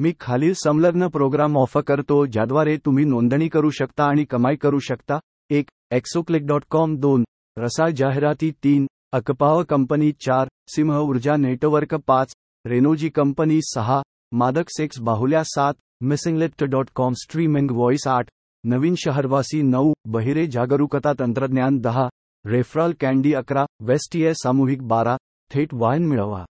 मी खालील संलग्न programme offer करतो, ज्याद्वारे तुम्ही नोंदणी करू शकता आणि कमाई करू शकता. एक एक्सोक्लिक डॉट कॉम दोन, रसाळ जाहिराती. तीन, अकपाव कंपनी. चार, सिंह ऊर्जा नेटवर्क. पाच, रेनोजी कंपनी. सहा, मादक सेक्स बाहुल्या. सात missing lift dot com streaming voice. आठ, नवीन शहरवासी. नऊ, बहिरे जागरूकता तंत्रज्ञान. दहा, रेफरल कॅन्डी अकरा. वेस्टियर सामूहिक बारा. थेट वाहन मिळवा.